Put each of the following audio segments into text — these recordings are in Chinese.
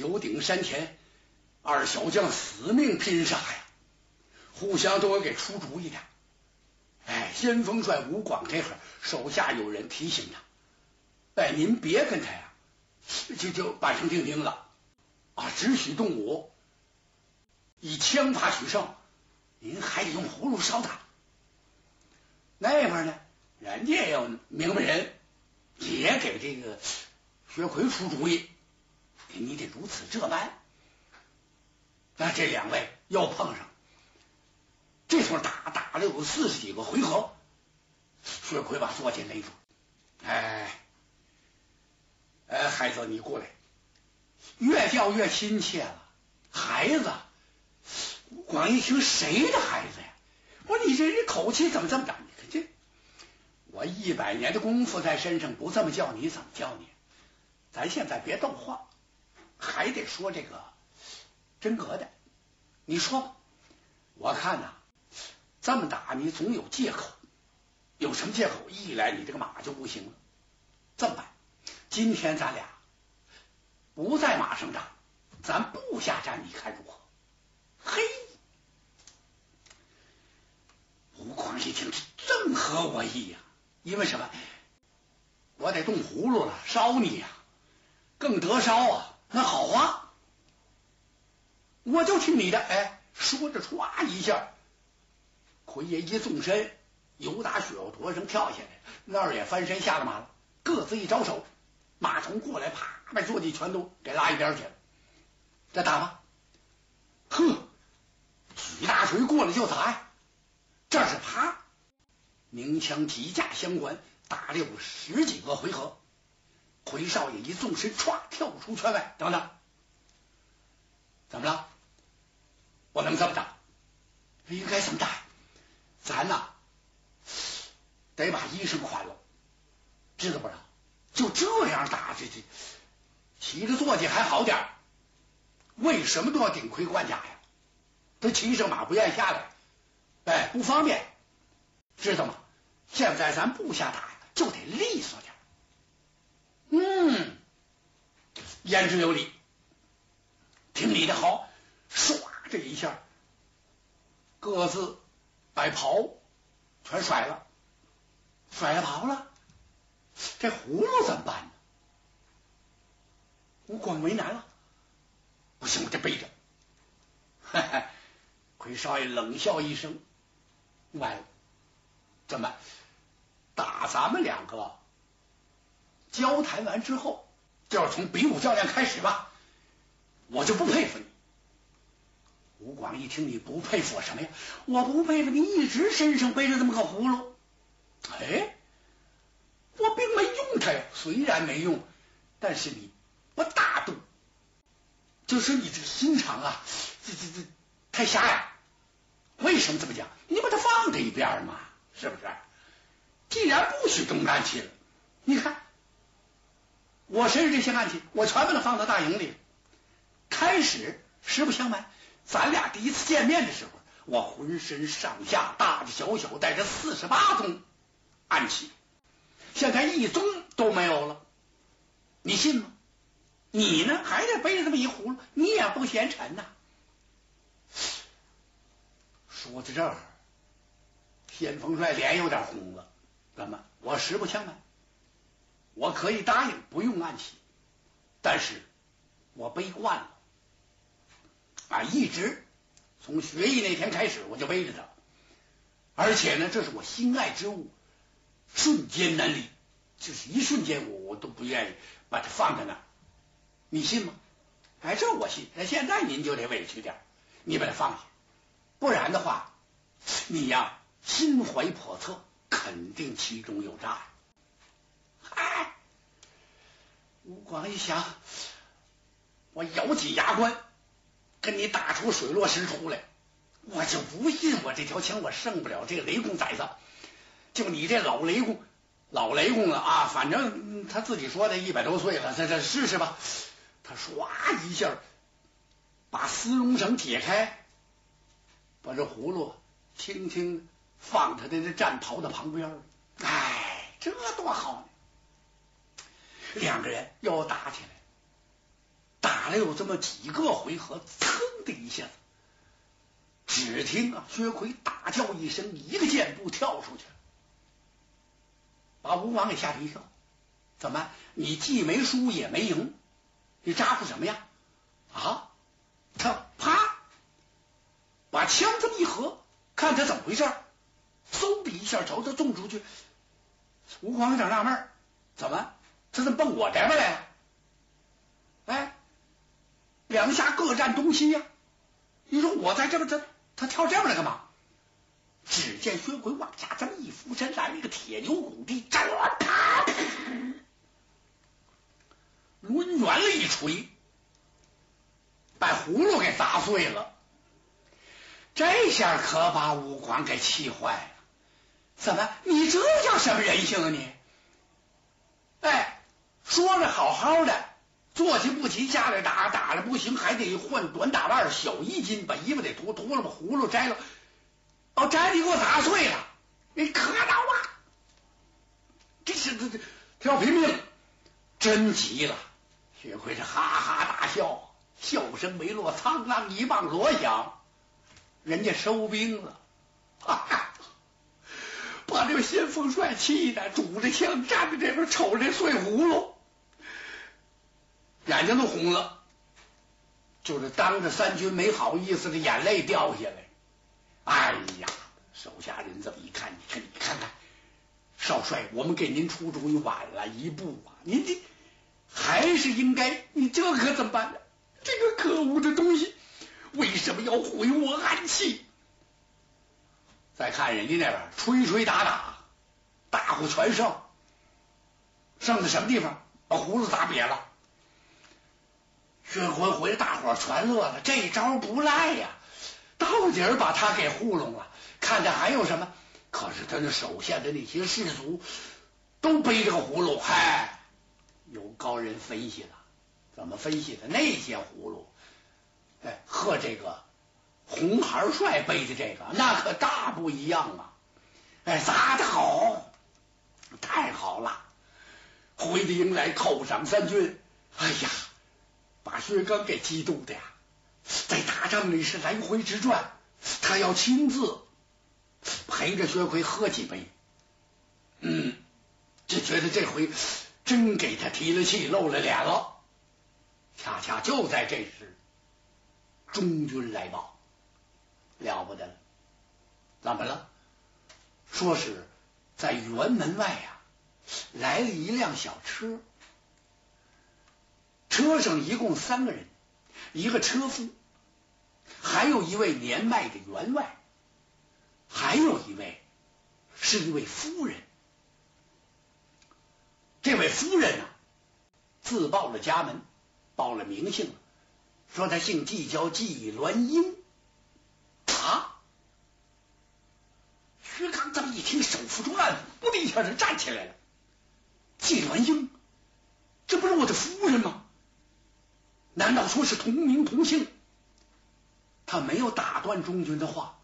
九鼎山前，二小将死命拼杀呀，互相都要给出主意的。哎，先锋帅吴广这会儿手下有人提醒他：“哎，您别跟他呀，就就板上钉钉了啊，只许动武，以枪法取胜。您还得用葫芦烧他。”那边呢，人家也有明白人，也给这个薛奎出主意：“你得如此这般。”那这两位又碰上。这会打打了有四十几个回合，薛奎把坐骑勒住。哎，哎，孩子，你过来，越叫越亲切了。孩子，广一听谁的孩子呀？我说你这这口气怎么这么大？你看这，我一百年的功夫在身上，不这么叫你怎么叫你？咱现在别逗话，还得说这个真格的。你说吧，我看呐。这么打你总有借口，有什么借口？一来你这个马就不行了。这么办？今天咱俩不在马上打，咱不下战，你看如何？嘿，吴广一听，这正合我意呀！因为什么？我得动葫芦了，烧你呀，更得烧啊！那好啊，我就听你的。哎，说着，唰一下。奎爷一纵身，由打雪药坨上跳下来，那儿也翻身下了马了，各自一招手，马童过来，啪把坐骑全都给拉一边去了。再打吧，呵，举大锤过来就打！这是啪，鸣枪几架相关，打了有十几个回合。回少爷一纵身，歘跳出圈外，等等，怎么了？我能这么打，应该怎么打？咱呐，得把衣裳宽了，知道不知道？就这样打，这这骑着坐骑还好点为什么都要顶盔贯甲呀？他骑上马不愿下来，哎，不方便，知道吗？现在咱不下打呀，就得利索点嗯，言之有理，听你的好，唰这一下，各自。把袍全甩了，甩了袍了，这葫芦怎么办呢？吴广为难了，不行，我得背着。奎少爷冷笑一声：“完了，怎么打咱们两个交谈完之后，就要从比武较量开始吧？我就不佩服你。”吴广一听，你不佩服我什么呀？我不佩服你一直身上背着这么个葫芦。哎，我并没用它呀。虽然没用，但是你不大度，就是你这心肠啊，这这这太狭隘。为什么这么讲？你把它放在一边嘛，是不是？既然不许动干器了，你看我身上这些暗器，我全把它放到大营里。开始实不相瞒。咱俩第一次见面的时候，我浑身上下大大小小带着四十八宗暗器，现在一宗都没有了，你信吗？你呢，还得背着这么一葫芦，你也不嫌沉呐。说到这儿，先锋帅脸有点红了。怎么？我实不相瞒，我可以答应不用暗器，但是我背惯了。啊，一直从学艺那天开始，我就背着它，而且呢，这是我心爱之物，瞬间难离，就是一瞬间，我我都不愿意把它放在那，你信吗？哎，这我信。那现在您就得委屈点，你把它放下，不然的话，你呀心怀叵测，肯定其中有诈。呀，吴广一想，我咬紧牙关。跟你打出水落石出来，我就不信我这条枪我胜不了这个雷公崽子。就你这老雷公，老雷公了啊！反正他自己说的一百多岁了，这这试试吧。他唰一下把丝绒绳解开，把这葫芦轻轻放他的这战袍的旁边。哎，这多好！两个人又打起来，打了有这么几个回合，噌的一下子，只听啊，薛奎大叫一声，一个箭步跳出去了，把吴王给吓了一跳。怎么？你既没输也没赢，你咋呼什么呀？啊！他啪，把枪这么一合，看他怎么回事，嗖的一下朝他中出去。吴王有点纳闷，怎么？他怎么奔我这边来了？哎，两下各占东西呀！你说我在这边，他他跳这边来干嘛？只见薛奎往下这么一俯身，来了一个铁牛拱地，招啊！啪！抡圆了一锤，把葫芦给砸碎了。这下可把武广给气坏了。怎么？你这叫什么人性啊你？哎，说着好好的，坐下不齐，下来打打了不行，还得换短打腕，小衣襟，把衣服得脱脱了，把葫芦摘了。哦，摘你给我砸碎了，你可恼啊！这是这这，他要拼命，真急了。薛奎是哈哈大笑，笑声没落，苍啷一棒锣响，人家收兵了。哈哈，把这个先锋帅气的，拄着枪站在这边瞅着碎葫芦，眼睛都红了，就是当着三军没好意思的眼泪掉下来。哎呀，手下人这么一看，你看，你看看，少帅，我们给您出主意晚了一步啊！您这。还是应该，你这可怎么办呢？这个可恶的东西为什么要毁我暗器？再看人家那边吹吹打打，大伙全胜，胜在什么地方？把胡子打瘪了。这回回大伙全乐了，这招不赖呀，到底儿把他给糊弄了。看看还有什么？可是他那手下的那些士卒都背着个葫芦，嗨。有高人分析了，怎么分析的？那些葫芦，哎，和这个红孩帅背的这个那可大不一样啊！哎，砸的好，太好了！回的营来犒赏三军，哎呀，把薛刚给激动的呀，在大帐里是来回直转，他要亲自陪着薛奎喝几杯，嗯，就觉得这回。真给他提了气，露了脸了。恰恰就在这时，中军来报，了不得了，怎么了？说是在辕门外呀，来了一辆小车，车上一共三个人，一个车夫，还有一位年迈的员外，还有一位是一位夫人。这位夫人呢，自报了家门，报了名姓，说她姓纪，叫纪鸾英。啊！薛刚这么一听，手扶住案子，噗的一下就站起来了。纪鸾英，这不是我的夫人吗？难道说是同名同姓？他没有打断中军的话，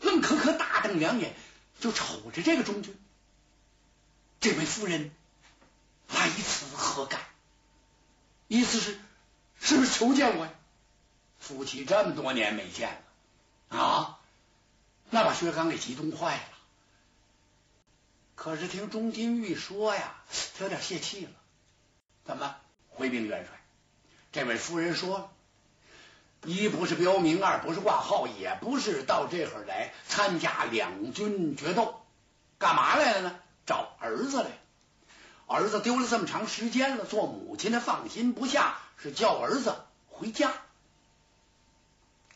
愣可可大瞪两眼，就瞅着这个中军。这位夫人。来此何干？意思是是不是求见我呀？夫妻这么多年没见了啊，那把薛刚给激动坏了。可是听钟金玉说呀，他有点泄气了。怎么回禀元帅？这位夫人说，一不是标明，二不是挂号，也不是到这会儿来参加两军决斗，干嘛来了呢？找儿子来。儿子丢了这么长时间了，做母亲的放心不下，是叫儿子回家。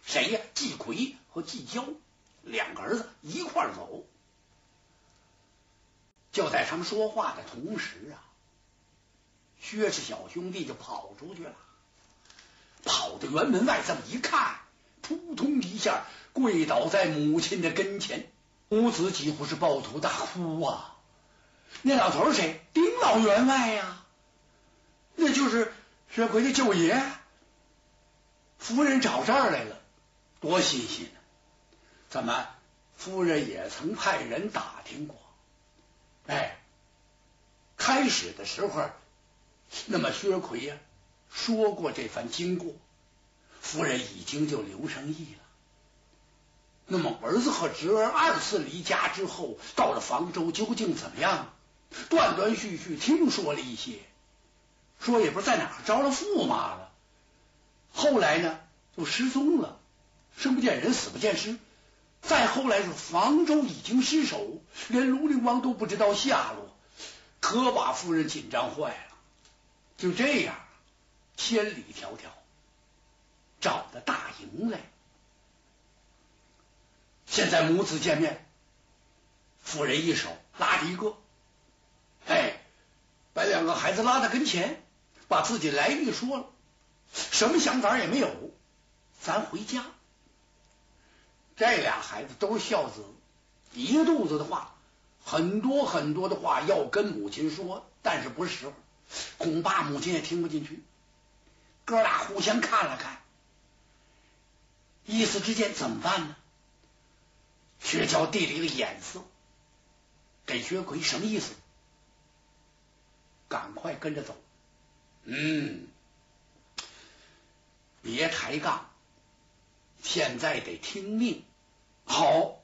谁呀？季奎和季娇两个儿子一块走。就在他们说话的同时啊，薛氏小兄弟就跑出去了，跑到辕门外，这么一看，扑通一下跪倒在母亲的跟前，母子几乎是抱头大哭啊。那老头是谁？丁老员外呀，那就是薛奎的舅爷。夫人找这儿来了，多新鲜呢！怎么，夫人也曾派人打听过？哎，开始的时候，那么薛奎呀，说过这番经过，夫人已经就留上意了。那么儿子和侄儿二次离家之后，到了房州究竟怎么样？断断续续听说了一些，说也不知在哪儿招了驸马了。后来呢，就失踪了，生不见人，死不见尸。再后来是房州已经失守，连庐陵王都不知道下落，可把夫人紧张坏了。就这样，千里迢迢找到大营来。现在母子见面，夫人一手拉着一个，哎，把两个孩子拉到跟前，把自己来历说了，什么想法也没有，咱回家。这俩孩子都是孝子，一肚子的话，很多很多的话要跟母亲说，但是不是时候，恐怕母亲也听不进去。哥俩互相看了看，一时之间怎么办呢？薛娇递了一个眼色，给薛奎什么意思？赶快跟着走。嗯，别抬杠，现在得听命。好，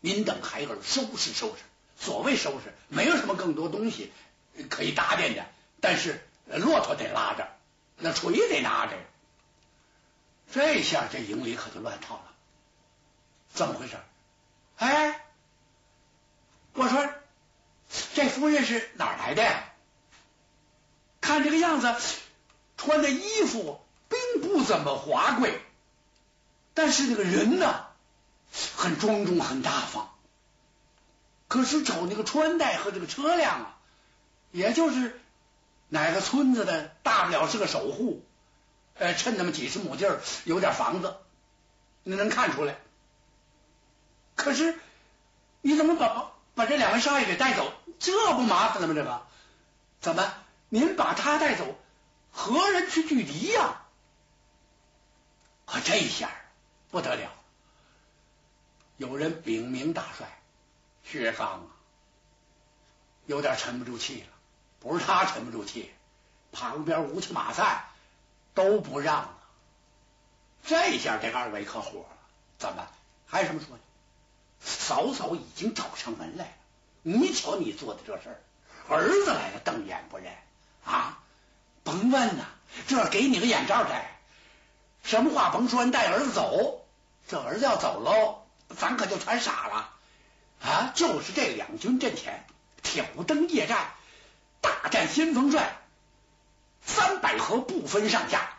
您等孩儿收拾收拾。所谓收拾，没有什么更多东西可以打点的，但是骆驼得拉着，那锤得拿着。这下这营里可就乱套了。怎么回事？哎，我说这夫人是哪来的呀？看这个样子，穿的衣服并不怎么华贵，但是这个人呢，很庄重、很大方。可是瞅那个穿戴和这个车辆啊，也就是哪个村子的，大不了是个守护，呃，趁那么几十亩地儿有点房子，你能看出来。可是，你怎么把把这两位少爷给带走？这不麻烦了吗？这个怎么？您把他带走，何人去拒敌呀？可这下不得了，有人禀明大帅，薛刚啊，有点沉不住气了。不是他沉不住气，旁边吴起马赛都不让了。这下这二位可火了，怎么还有什么说的？嫂嫂已经找上门来了，你瞧你做的这事儿，儿子来了瞪眼不认啊！甭问呐，这给你个眼罩戴，什么话甭说，你带儿子走，这儿子要走喽，咱可就全傻了啊！就是这两军阵前挑灯夜战，大战先锋帅，三百合不分上下，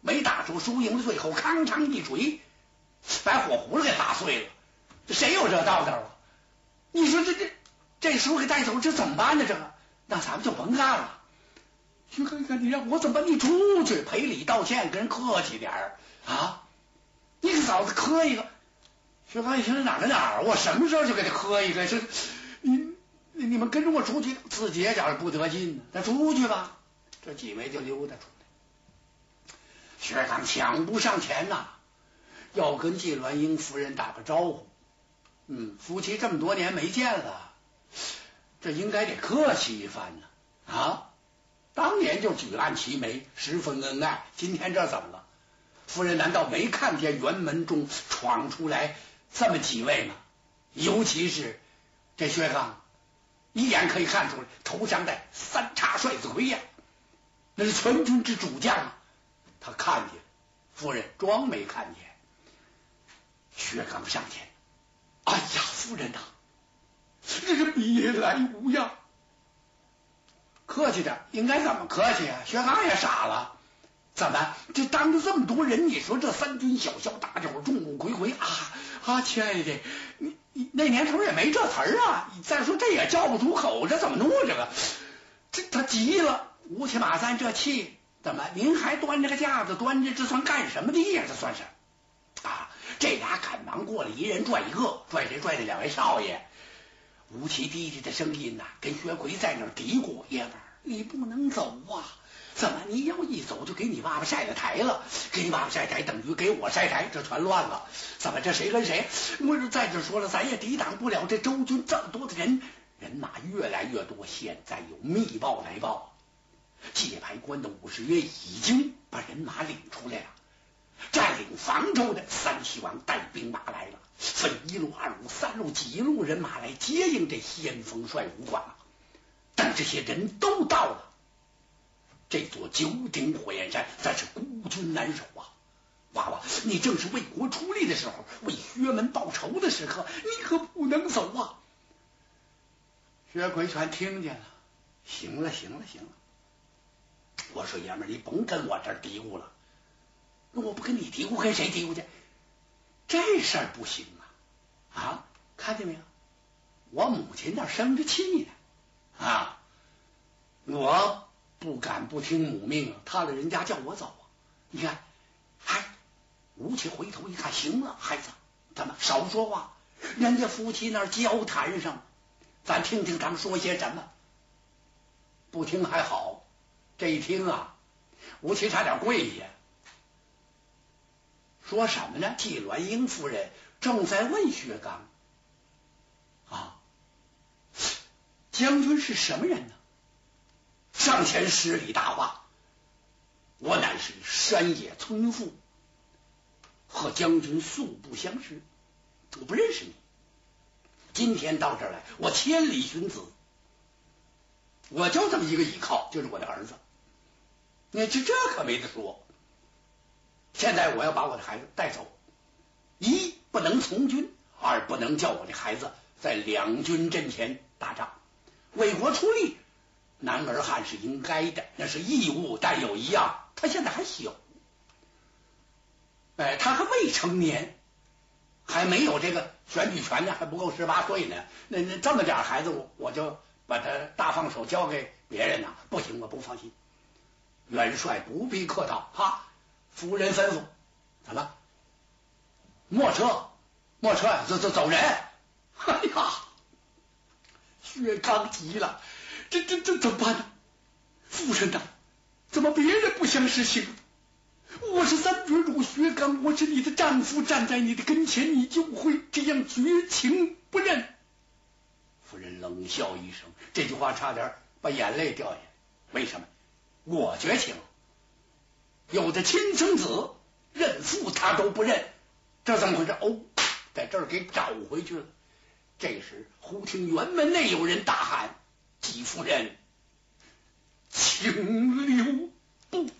没打出输赢的最后，康昌一锤，把火葫芦给打碎了。这谁有这道道啊？你说这这这时候给带走，这怎么办呢？这个，那咱们就甭干了。徐哥，你看你让我怎么？你出去赔礼道歉，跟人客气点儿啊！你给嫂子磕一个。徐哥，一听哪儿哪儿？我什么时候就给他磕一个？这你们跟着我出去，自己也觉着不得劲呢。咱出去吧。这几位就溜达出来。薛刚抢不上前呐，要跟季鸾英夫人打个招呼。嗯，夫妻这么多年没见了，这应该得客气一番呢。啊，当年就举案齐眉，十分恩爱。今天这怎么了？夫人难道没看见辕门中闯出来这么几位吗？尤其是这薛刚，一眼可以看出来，头上戴三叉帅子盔呀，那是全军之主将啊。他看见夫人装没看见，薛刚上前。哎呀，夫人呐，这是别来无恙。客气点，应该怎么客气啊？薛刚也傻了，怎么这当着这么多人，你说这三军小校大伙众目睽睽啊啊！亲爱的，你那年头也没这词儿啊。再说这也叫不出口，这怎么弄这个？这他急了，吴起马三这气，怎么您还端着个架子端着，这算干什么的呀？这算是啊。这俩赶忙过来，一人拽一个，拽谁拽那两位少爷。吴奇低低的声音呐，跟薛奎在那嘀咕：“爷们儿，你不能走啊！怎么你要一走，就给你爸爸晒了台了？给你爸爸晒台，等于给我晒台，这全乱了。怎么这谁跟谁？我是在这说了，咱也抵挡不了这周军这么多的人，人马越来越多。现在有密报来报，界牌关的武士也已经把人马领出来了，占领房州的三齐王带兵马来了，分一路、二路、三路几路人马来接应这先锋帅吴广。等这些人都到了，这座九鼎火焰山咱是孤军难守啊！娃娃，你正是为国出力的时候，为薛门报仇的时刻，你可不能走啊！薛奎全听见了，行了，行了，行了。我说爷们儿，你甭跟我这儿嘀咕了。那我不跟你嘀咕，跟谁嘀咕去？这事儿不行啊！啊，看见没有？我母亲那生着气呢。啊！我不敢不听母命，他老人家叫我走啊！你看，嗨，吴起回头一看，行了，孩子，咱们少说话，人家夫妻那交谈上，咱听听他们说些什么。不听还好，这一听啊，吴起差点跪下。说什么呢？季鸾英夫人正在问薛刚啊。将军是什么人呢？上前施礼答话：“我乃是山野村妇，和将军素不相识，我不认识你。今天到这儿来，我千里寻子，我就这么一个依靠，就是我的儿子。你这这可没得说。现在我要把我的孩子带走，一不能从军，二不能叫我的孩子在两军阵前打仗。”为国出力，男儿汉是应该的，那是义务。但有一样，他现在还小，哎，他还未成年，还没有这个选举权呢，还不够十八岁呢。那那这么点孩子，我我就把他大放手交给别人呢？不行，我不放心。元帅不必客套，哈，夫人吩咐，怎么？没车，没车，走走走人。哎呀！薛刚急了，这这这怎么办呢？夫人呐，怎么别人不相识行？我是三绝主薛刚，我是你的丈夫，站在你的跟前，你就会这样绝情不认？夫人冷笑一声，这句话差点把眼泪掉下来。为什么？我绝情？有的亲生子认父他都不认，这怎么回事？哦，在这儿给找回去了。这时，忽听辕门内有人大喊：“喜夫人请留步